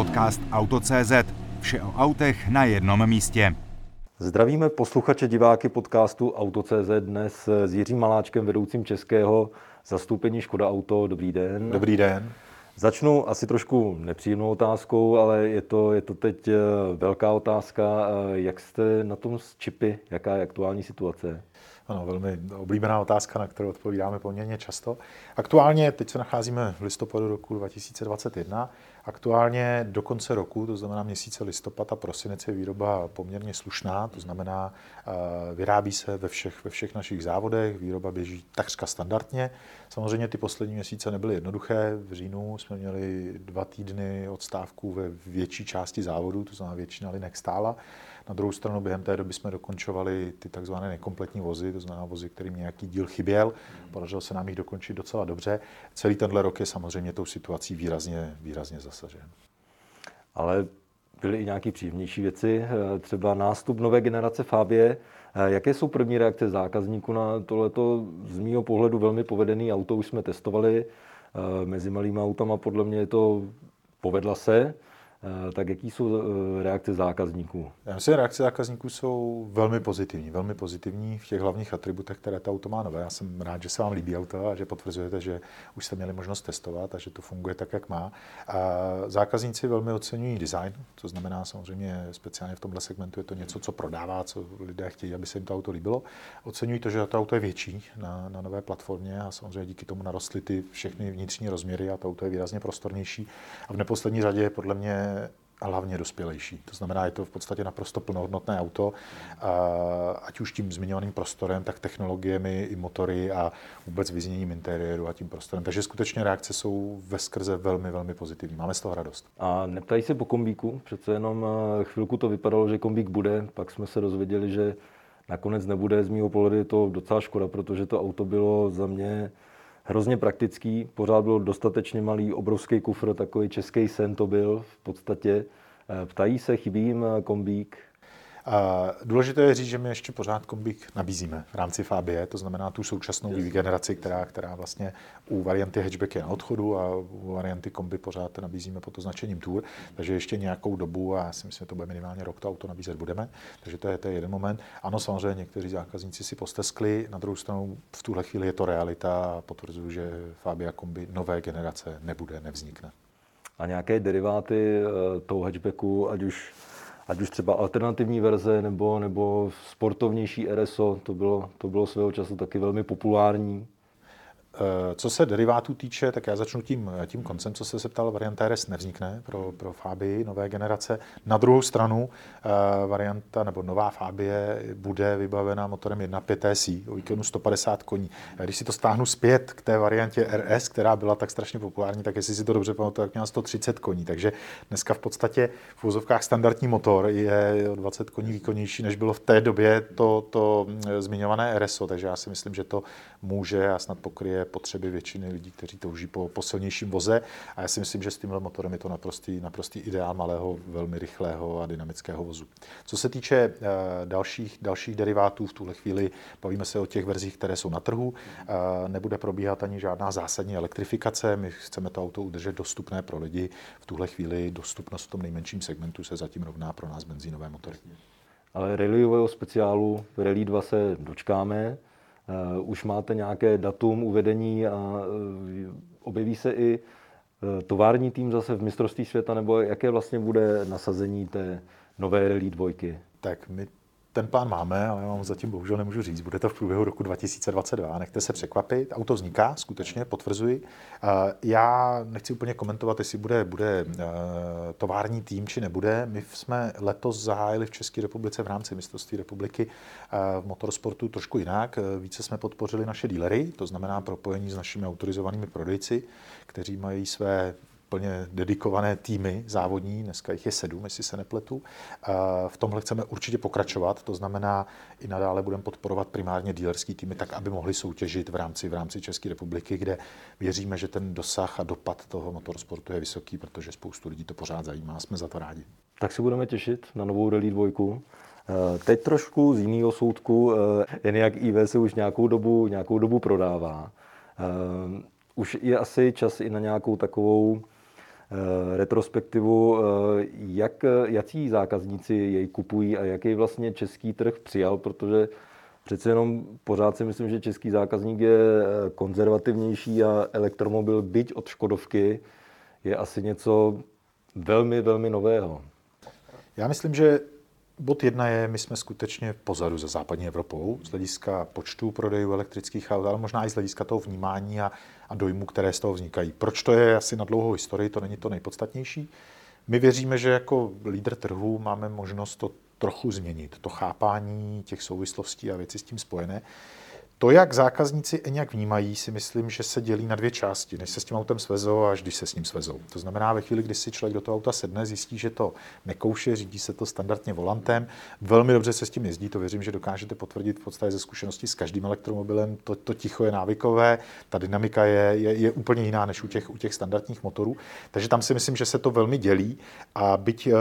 podcast Auto.cz. Vše o autech na jednom místě. Zdravíme posluchače diváky podcastu Auto.cz dnes s Jiřím Maláčkem, vedoucím českého zastoupení Škoda Auto. Dobrý den. Dobrý den. Začnu asi trošku nepříjemnou otázkou, ale je to, je to teď eh, velká otázka. Eh, jak jste na tom s čipy? Jaká je aktuální situace? Ano, velmi oblíbená otázka, na kterou odpovídáme poměrně často. Aktuálně, teď se nacházíme v listopadu roku 2021, aktuálně do konce roku, to znamená měsíce listopad a prosinec, je výroba poměrně slušná, to znamená, eh, vyrábí se ve všech, ve všech našich závodech, výroba běží takřka standardně. Samozřejmě ty poslední měsíce nebyly jednoduché. V říjnu jsme měli dva týdny odstávku ve větší části závodu, to znamená většina linek stála. Na druhou stranu během té doby jsme dokončovali ty takzvané nekompletní vozy, to znamená vozy, kterým nějaký díl chyběl. Podařilo se nám jich dokončit docela dobře. Celý tenhle rok je samozřejmě tou situací výrazně, výrazně zasažen. Ale byly i nějaké příjemnější věci, třeba nástup nové generace Fabie. Jaké jsou první reakce zákazníků na tohleto z mého pohledu velmi povedený auto? Už jsme testovali mezi malými autama, podle mě je to povedla se. Eh, tak jaký jsou eh, reakce zákazníků? Já myslím, že reakce zákazníků jsou velmi pozitivní. Velmi pozitivní v těch hlavních atributech, které to auto má nové. Já jsem rád, že se vám líbí auto a že potvrzujete, že už jste měli možnost testovat a že to funguje tak, jak má. A zákazníci velmi oceňují design, to znamená samozřejmě speciálně v tomhle segmentu je to něco, co prodává, co lidé chtějí, aby se jim to auto líbilo. Oceňují to, že to auto je větší na, na nové platformě a samozřejmě díky tomu narostly ty všechny vnitřní rozměry a to auto je výrazně prostornější. A v neposlední řadě je podle mě hlavně dospělejší. To znamená, je to v podstatě naprosto plnohodnotné auto, ať už tím zmiňovaným prostorem, tak technologiemi i motory a vůbec vyzněním interiéru a tím prostorem. Takže skutečně reakce jsou ve skrze velmi, velmi pozitivní. Máme z toho radost. A neptají se po kombíku? Přece jenom eh, chvilku to vypadalo, že kombík bude, pak jsme se dozvěděli, že nakonec nebude. Z mého pohledu je to docela škoda, protože to auto bylo za mě hrozně praktický, pořád byl dostatečně malý, obrovský kufr, takový český sen to byl v podstatě. Eh, ptají se, chybí jim eh, kombík, Důležité je říct, že my ještě pořád kombík nabízíme v rámci Fabie, to znamená tu současnou yes. generaci, která, která vlastně u varianty hatchback je na odchodu a u varianty kombi pořád nabízíme pod označením Tour, takže ještě nějakou dobu a já si myslím, že to bude minimálně rok, to auto nabízet budeme, takže to je, to je jeden moment. Ano, samozřejmě někteří zákazníci si posteskli, na druhou stranu v tuhle chvíli je to realita a potvrzuju, že Fabia kombi nové generace nebude, nevznikne. A nějaké deriváty eh, toho hatchbacku, ať už ať už třeba alternativní verze nebo, nebo sportovnější RSO, to bylo, to bylo svého času taky velmi populární. Eh, co se derivátů týče, tak já začnu tím, tím koncem, co se se ptal, varianta RS nevznikne pro, pro Fabii nové generace. Na druhou stranu eh, varianta nebo nová Fabie bude vybavena motorem 1.5 TSI o výkonu 150 koní. Když si to stáhnu zpět k té variantě RS, která byla tak strašně populární, tak jestli si to dobře pamatuju, tak měla 130 koní. Takže dneska v podstatě v úzovkách standardní motor je o 20 koní výkonnější, než bylo v té době to, to hm, zmiňované RSO. Takže já si myslím, že to může a snad pokryje potřeby většiny lidí, kteří touží po, po silnějším voze. A já si myslím, že s tímhle motorem je to naprostý, naprostý ideál malého, velmi rychlého a dynamického vozu. Co se týče e, dalších, dalších derivátů, v tuhle chvíli bavíme se o těch verzích, které jsou na trhu. E, nebude probíhat ani žádná zásadní elektrifikace. My chceme to auto udržet dostupné pro lidi. V tuhle chvíli dostupnost v tom nejmenším segmentu se zatím rovná pro nás benzínové motory. Ale rallyového speciálu Rally 2 se dočkáme. Eh, už máte nějaké datum uvedení a eh, objeví se i eh, tovární tým zase v mistrovství světa, nebo jaké vlastně bude nasazení té nové Rally dvojky? Tak my ten plán máme, ale já vám zatím bohužel nemůžu říct. Bude to v průběhu roku 2022. Nechte se překvapit. Auto vzniká, skutečně, potvrzuji. Já nechci úplně komentovat, jestli bude, bude tovární tým, či nebude. My jsme letos zahájili v České republice v rámci mistrovství republiky v motorsportu trošku jinak. Více jsme podpořili naše dílery, to znamená propojení s našimi autorizovanými prodejci, kteří mají své plně dedikované týmy závodní, dneska jich je sedm, jestli se nepletu. V tomhle chceme určitě pokračovat, to znamená, i nadále budeme podporovat primárně dílerský týmy, tak aby mohli soutěžit v rámci, v rámci České republiky, kde věříme, že ten dosah a dopad toho motorsportu je vysoký, protože spoustu lidí to pořád zajímá jsme za to rádi. Tak se budeme těšit na novou Rally 2. Eh, teď trošku z jiného soudku, eh, jen jak IV se už nějakou dobu, nějakou dobu prodává. Eh, už je asi čas i na nějakou takovou retrospektivu, jak, jaký zákazníci jej kupují a jaký vlastně český trh přijal, protože přece jenom pořád si myslím, že český zákazník je konzervativnější a elektromobil, byť od Škodovky, je asi něco velmi, velmi nového. Já myslím, že bod jedna je, my jsme skutečně pozadu za západní Evropou z hlediska počtu prodejů elektrických aut, ale možná i z hlediska toho vnímání a, a dojmu, které z toho vznikají. Proč to je asi na dlouhou historii, to není to nejpodstatnější. My věříme, že jako lídr trhu máme možnost to trochu změnit, to chápání těch souvislostí a věcí s tím spojené. To, jak zákazníci nějak vnímají, si myslím, že se dělí na dvě části, než se s tím autem svezou a až když se s ním svezou. To znamená, ve chvíli, kdy si člověk do toho auta sedne, zjistí, že to nekouše, řídí se to standardně volantem, velmi dobře se s tím jezdí, to věřím, že dokážete potvrdit v podstatě ze zkušenosti s každým elektromobilem. To, to ticho je návykové, ta dynamika je, je, je úplně jiná než u těch, u těch standardních motorů. Takže tam si myslím, že se to velmi dělí. A byť uh,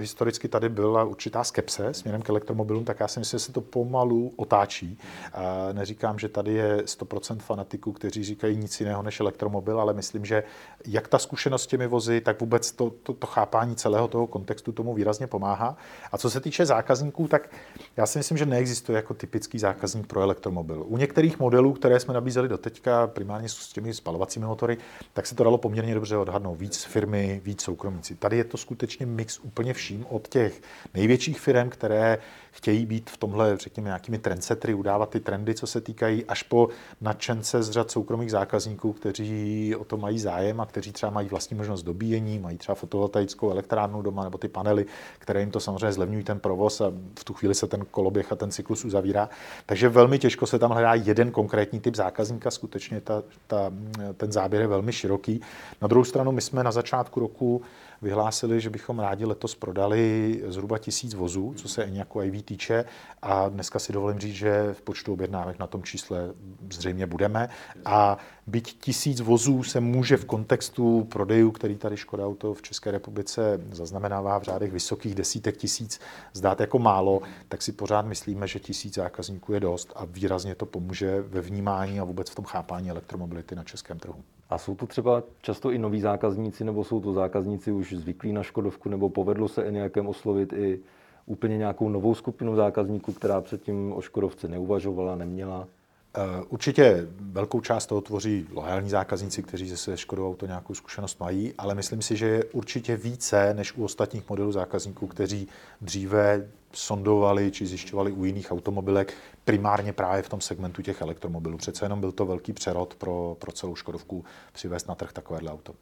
historicky tady byla určitá skepse směrem k elektromobilům, tak já si myslím, že se to pomalu otáčí. Uh, neříkám, že tady je 100% fanatiků, kteří říkají nic jiného než elektromobil, ale myslím, že jak ta zkušenost s těmi vozy, tak vůbec to, to, to chápání celého toho kontextu tomu výrazně pomáhá. A co se týče zákazníků, tak já si myslím, že neexistuje jako typický zákazník pro elektromobil. U některých modelů, které jsme nabízeli do teďka, primárně s těmi spalovacími motory, tak se to dalo poměrně dobře odhadnout. Víc firmy, víc soukromníci. Tady je to skutečně mix úplně vším od těch největších firm, které chtějí být v tomhle, řekněme, nějakými trendsetry, udávat ty trendy, co se týkají, až po nadšence z řad soukromých zákazníků, kteří o to mají zájem a kteří třeba mají vlastní možnost dobíjení, mají třeba fotovoltaickou elektrárnu doma nebo ty panely, které jim to samozřejmě zlevňují ten provoz a v tu chvíli se ten koloběh a ten cyklus uzavírá. Takže velmi těžko se tam hledá jeden konkrétní typ zákazníka, skutečně ta, ta, ten záběr je velmi široký. Na druhou stranu my jsme na začátku roku vyhlásili, že bychom rádi letos prodali zhruba tisíc vozů, co se nějakou IV týče a dneska si dovolím říct, že v počtu objednávek na tom čísle zřejmě budeme a byť tisíc vozů se může v kontextu prodejů, který tady Škoda Auto v České republice zaznamenává v řádech vysokých desítek tisíc, zdát jako málo, tak si pořád myslíme, že tisíc zákazníků je dost a výrazně to pomůže ve vnímání a vůbec v tom chápání elektromobility na českém trhu. A jsou to třeba často i noví zákazníci, nebo jsou to zákazníci už zvyklí na Škodovku, nebo povedlo se i nějakém oslovit i úplně nějakou novou skupinu zákazníků, která předtím o Škodovce neuvažovala, neměla? Eh, určitě velkou část toho tvoří loajální zákazníci, kteří se Škodou auto nějakou zkušenost mají, ale myslím si, že je určitě více než u ostatních modelů zákazníků, kteří dříve sondovali či zjišťovali u jiných automobilek, primárně právě v tom segmentu těch elektromobilů. Přece jenom byl to velký přerod pro, pro celou Škodovku přivést na trh takovéhle auto.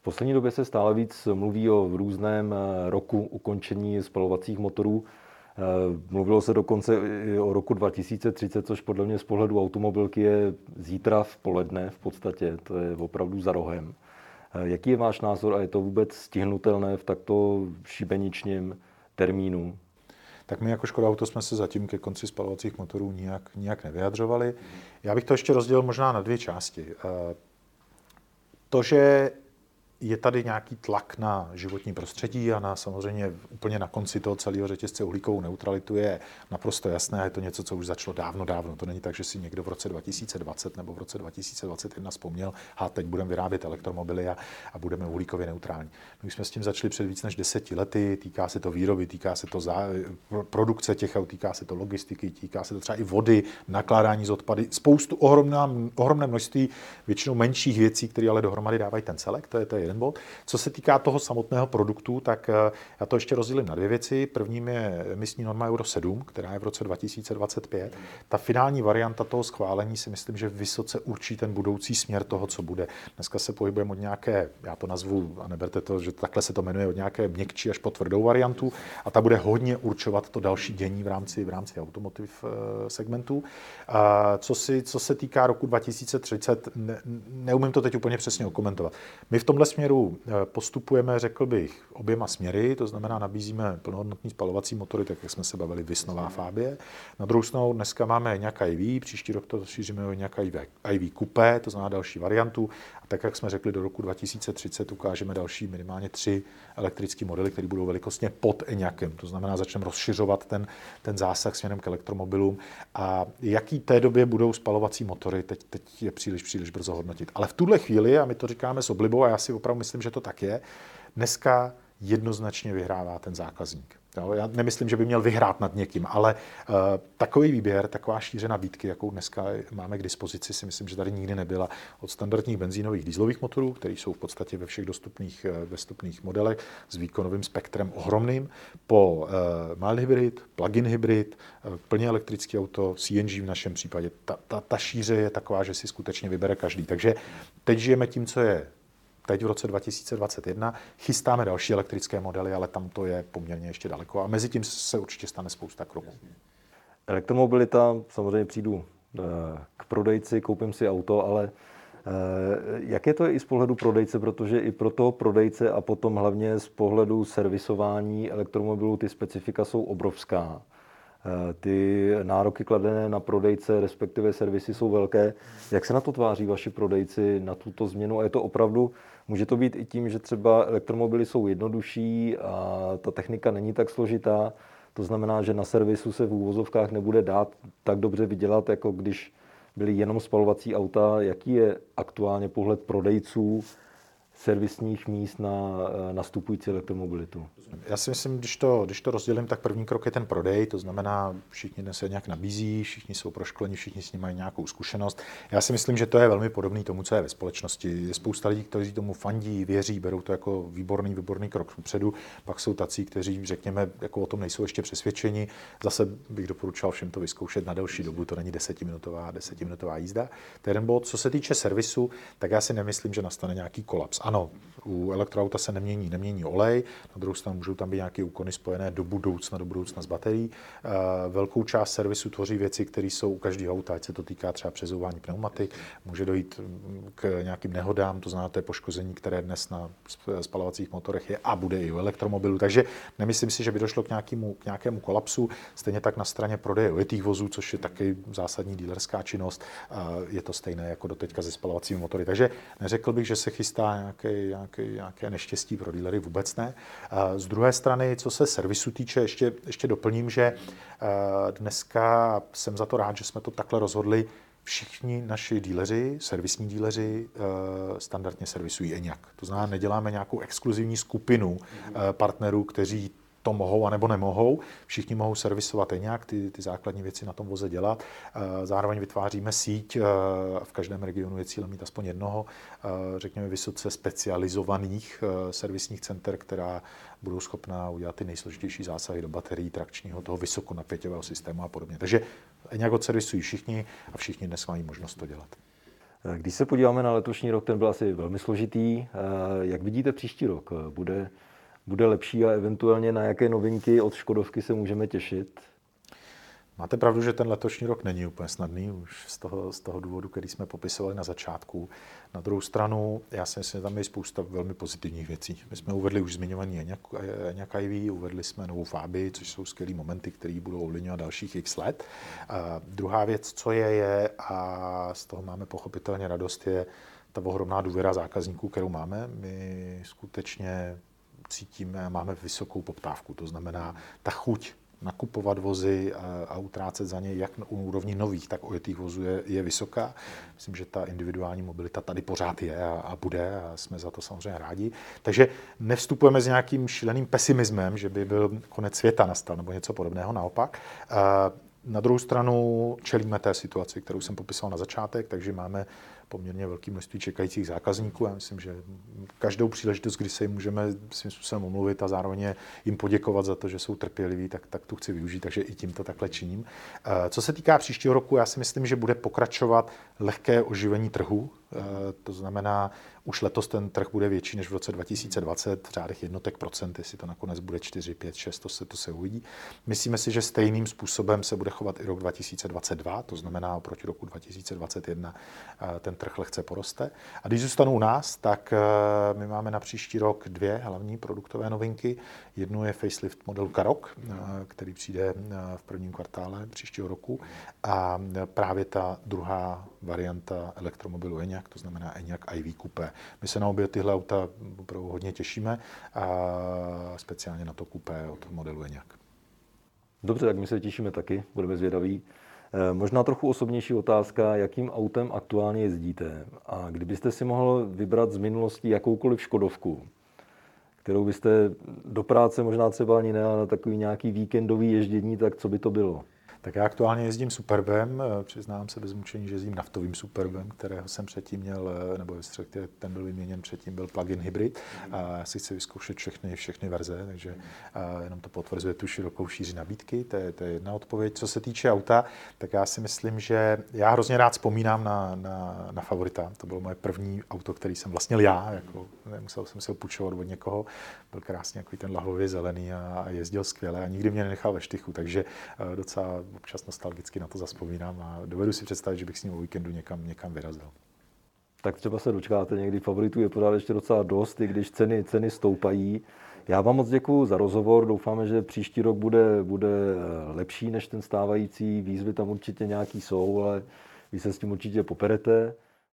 V poslední době se stále víc mluví o různém eh, roku ukončení spalovacích motorů. Eh, mluvilo se dokonce i o roku 2030, což podle mě z pohledu automobilky je zítra v poledne v podstatě, to je opravdu za rohem. Eh, jaký je váš názor a je to vůbec stihnutelné v takto šibeničním termínu? Tak my jako Škoda Auto jsme se zatím ke konci spalovacích motorů nijak, nijak nevyjadřovali. Já bych to ještě rozdělil možná na dvě části. To, že je tady nějaký tlak na životní prostředí a na samozřejmě úplně na konci toho celého řetězce uhlíkovou neutralitu je naprosto jasné. Je to něco, co už začalo dávno, dávno. To není tak, že si někdo v roce 2020 nebo v roce 2021 vzpomněl, a teď budeme vyrábět elektromobily a, a budeme uhlíkově neutrální. My jsme s tím začali před víc než deseti lety. Týká se to výroby, týká se to za, produkce těch aut, týká se to logistiky, týká se to třeba i vody, nakládání z odpady. Spoustu ohromné, ohromné množství většinou menších věcí, které ale dohromady dávají ten celek. To je, to je jeden bod. Co se týká toho samotného produktu, tak eh, já to ještě rozdělím na dvě věci. Prvním je emisní norma Euro 7, která je v roce 2025. Ta finální varianta toho schválení si myslím, že vysoce určí ten budoucí směr toho, co bude. Dneska se pohybujeme od nějaké, já to nazvu, a neberte to, že takhle se to jmenuje, od nějaké měkčí až po tvrdou variantu a ta bude hodně určovat to další dění v rámci, v rámci automotiv eh, segmentu. A co, si, co se týká roku 2030, ne, neumím to teď úplně přesně okomentovat. My v tomhle směru směru eh, postupujeme, řekl bych, oběma směry, to znamená nabízíme plnohodnotný spalovací motory, tak jak jsme se bavili, Vysnová Fábie. Na druhou stranu dneska máme nějaká IV, příští rok to rozšíříme o nějaká IV, IV Coupé, to znamená další variantu. Tak jak jsme řekli, do roku 2030 ukážeme další minimálně tři elektrické modely, které budou velikostně pod Eňakem. To znamená, začneme rozšiřovat ten, ten zásah směrem k elektromobilům. A jaký té době budou spalovací motory, teď, teď je příliš, příliš brzo hodnotit. Ale v tuhle chvíli, a my to říkáme s oblibou, a já si opravdu myslím, že to tak je, dneska jednoznačně vyhrává ten zákazník. Jo, já nemyslím, že by měl vyhrát nad někým, ale uh, takový výběr, taková šíře nabídky, jakou dneska máme k dispozici, si myslím, že tady nikdy nebyla. Od standardních benzínových dýzlových motorů, které jsou v podstatě ve všech dostupných, dostupných modelech s výkonovým spektrem ohromným, po uh, mild hybrid, plug-in hybrid, uh, plně elektrický auto, CNG v našem případě. Ta, ta, ta šíře je taková, že si skutečně vybere každý. Takže teď žijeme tím, co je teď v roce 2021. Chystáme další elektrické modely, ale tam to je poměrně ještě daleko. A mezi tím se určitě stane spousta kroků. Elektromobilita, samozřejmě přijdu eh, k prodejci, koupím si auto, ale eh, jak je to i z pohledu prodejce, protože i pro toho prodejce a potom hlavně z pohledu servisování elektromobilů ty specifika jsou obrovská. Eh, ty nároky kladené na prodejce, respektive servisy, jsou velké. Jak se na to tváří vaši prodejci, na tuto změnu? A je to opravdu, může to být i tím, že třeba elektromobily jsou jednodušší a ta technika není tak složitá. To znamená, že na servisu se v úvozovkách nebude dát tak dobře vydělat, jako když byly jenom spalovací auta. Jaký je aktuálně pohled prodejců servisních míst na eh, nastupující elektromobilitu? Já si myslím, když to, když to rozdělím, tak první krok je ten prodej, to znamená, všichni dnes se nějak nabízí, všichni jsou proškoleni, všichni s ním mají nějakou zkušenost. Já si myslím, že to je velmi podobné tomu, co je ve společnosti. Je spousta lidí, kteří tomu fandí, věří, berou to jako výborný, výborný krok vpředu. Pak jsou tací, kteří, řekněme, jako o tom nejsou ještě přesvědčeni. Zase bych doporučoval všem to vyzkoušet na delší dobu, to není desetiminutová, desetiminutová jízda. Jeden bod. Co se týče servisu, tak já si nemyslím, že nastane nějaký kolaps. Ano, u elektroauta se nemění, nemění olej, na druhou stranu můžou tam být nějaké úkony spojené do budoucna, do budoucna s baterií. Eh, velkou část servisu tvoří věci, které jsou u každého auta, ať se to týká třeba přezouvání pneumatik, může dojít mm, k nějakým nehodám, to je poškození, které dnes na spalovacích motorech je a bude i u elektromobilů. Takže nemyslím si, že by došlo k nějakému, k nějakému kolapsu. Stejně tak na straně prodeje ojetých vozů, což je taky zásadní dílerská činnost, eh, je to stejné jako doteďka se spalovacími motory. Takže neřekl bych, že se chystá nějaký, nějaký, nějaké neštěstí pro dílery, vůbec ne. Z druhé strany, co se servisu týče, ještě, ještě doplním, že eh, dneska jsem za to rád, že jsme to takhle rozhodli. Všichni naši díleři, servisní díleři, eh, standardně servisují ENIAC. To znamená, neděláme nějakou exkluzivní skupinu eh, partnerů, kteří to mohou anebo nemohou. Všichni mohou servisovat nějak ty, ty základní věci na tom voze dělat. Zároveň vytváříme síť, v každém regionu je cílem mít aspoň jednoho, řekněme, vysoce specializovaných servisních center, která budou schopná udělat ty nejsložitější zásahy do baterií, trakčního, toho vysokonapěťového systému a podobně. Takže nějak odservisují všichni a všichni dnes mají možnost to dělat. Když se podíváme na letošní rok, ten byl asi velmi složitý. Jak vidíte příští rok? Bude, bude lepší a eventuálně na jaké novinky od Škodovky se můžeme těšit? Máte pravdu, že ten letošní rok není úplně snadný, už z toho, z toho důvodu, který jsme popisovali na začátku. Na druhou stranu, já si myslím, že tam je spousta velmi pozitivních věcí. My jsme uvedli už zmiňovaný Eňak IV, uvedli jsme novou Fáby, což jsou skvělé momenty, které budou ovlivňovat dalších x let. A druhá věc, co je, je, a z toho máme pochopitelně radost, je ta ohromná důvěra zákazníků, kterou máme. My skutečně cítíme, máme vysokou poptávku, to znamená ta chuť nakupovat vozy a utrácet za ně jak na úrovni nových, tak ojetých vozů je, je vysoká. Myslím, že ta individuální mobilita tady pořád je a, a bude a jsme za to samozřejmě rádi. Takže nevstupujeme s nějakým šíleným pesimismem, že by byl konec světa nastal nebo něco podobného, naopak. Na druhou stranu čelíme té situaci, kterou jsem popisoval na začátek, takže máme poměrně velké množství čekajících zákazníků. Já myslím, že každou příležitost, kdy se jim můžeme svým způsobem omluvit a zároveň jim poděkovat za to, že jsou trpěliví, tak, tak tu chci využít, takže i tím to takhle činím. Eh, co se týká příštího roku, já si myslím, že bude pokračovat lehké oživení trhu. Eh, to znamená, už letos ten trh bude větší než v roce 2020, v řádech jednotek procent, jestli to nakonec bude 4, 5, 6, to se, to se uvidí. Myslíme si, že stejným způsobem se bude chovat i rok 2022, to znamená oproti roku 2021 eh, ten trh lehce poroste. A když zůstanou u nás, tak eh, my máme na příští rok dvě hlavní produktové novinky. Jednu je facelift modelu Karok, který přijde v prvním kvartále příštího roku a právě ta druhá varianta elektromobilu Enyaq, to znamená Enyaq iV Coupé. My se na obě tyhle auta opravdu hodně těšíme, a speciálně na to Coupé od modelu Enyaq. Dobře, tak my se těšíme taky, budeme zvědaví. Eh, možná trochu osobnější otázka, jakým autem aktuálně jezdíte a kdybyste si mohl vybrat z minulosti jakoukoliv Škodovku, kterou byste do práce možná třeba ani ne, ale na takový nějaký víkendový ježdění, tak co by to bylo? Tak já aktuálně jezdím Superbem, eh, přiznám se bez mučení, že jezdím naftovým Superbem, kterého jsem předtím měl, eh, nebo respektive ten byl vyměněn předtím, byl plug-in hybrid. A já si chci vyzkoušet všechny, všechny verze, takže jenom to potvrzuje tu širokou šíři nabídky, to je, to je jedna odpověď. Co se týče auta, tak já si myslím, že já hrozně rád vzpomínám na, na, na favorita. To bylo moje první auto, který jsem vlastnil já, jako, nemusel jsem si ho půjčovat od někoho. Byl krásně jako ten lahvově zelený a, a jezdil skvěle a nikdy mě nenechal ve štychu, takže eh, docela občas nostalgicky na to zaspomínám a dovedu si představit, že bych s ním o víkendu někam, někam vyrazil. Tak třeba se dočkáte někdy, favoritů je pořád ještě docela dost, i když ceny, ceny stoupají. Já vám moc děkuji za rozhovor, doufáme, že příští rok bude, bude eh, lepší než ten stávající, výzvy tam určitě nějaký jsou, ale vy se s tím určitě poperete.